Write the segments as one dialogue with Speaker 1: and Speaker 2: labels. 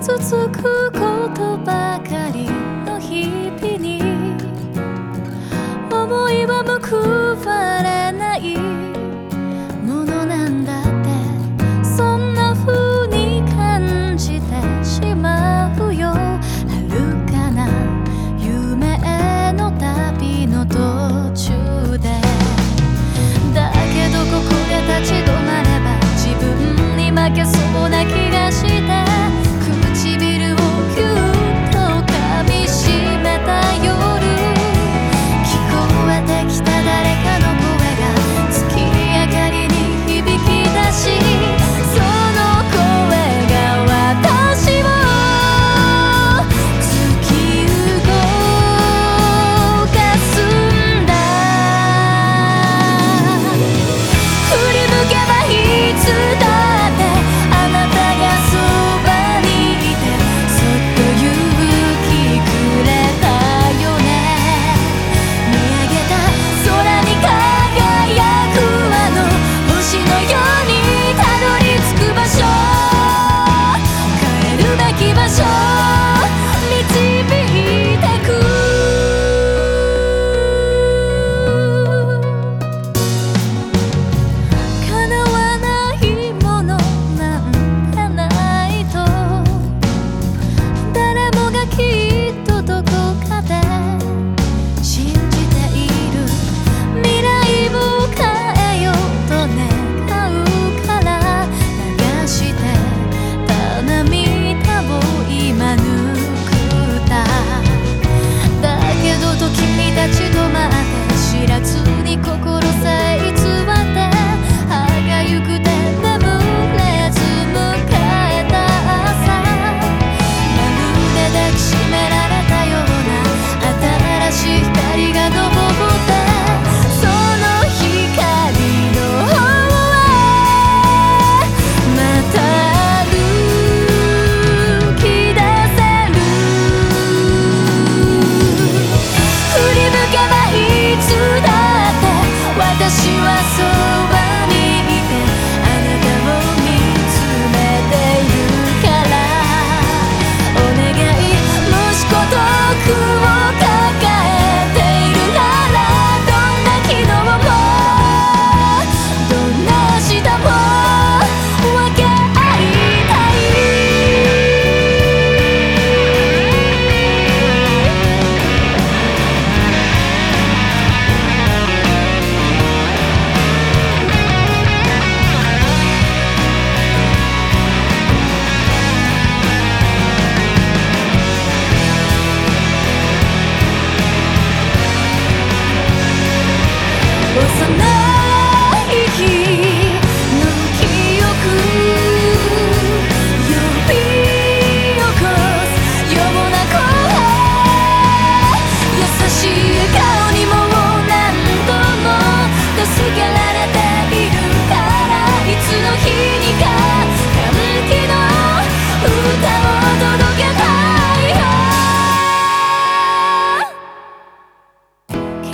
Speaker 1: 傷つくことばかり。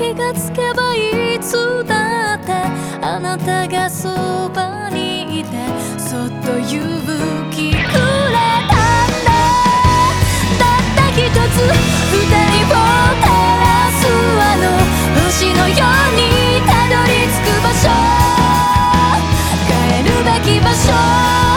Speaker 1: 気がつけばいつだってあなたがそばにいてそっと勇気くれたんだ。たった一つ二人を照らすあの星のようにたどり着く場所。帰るべき場所。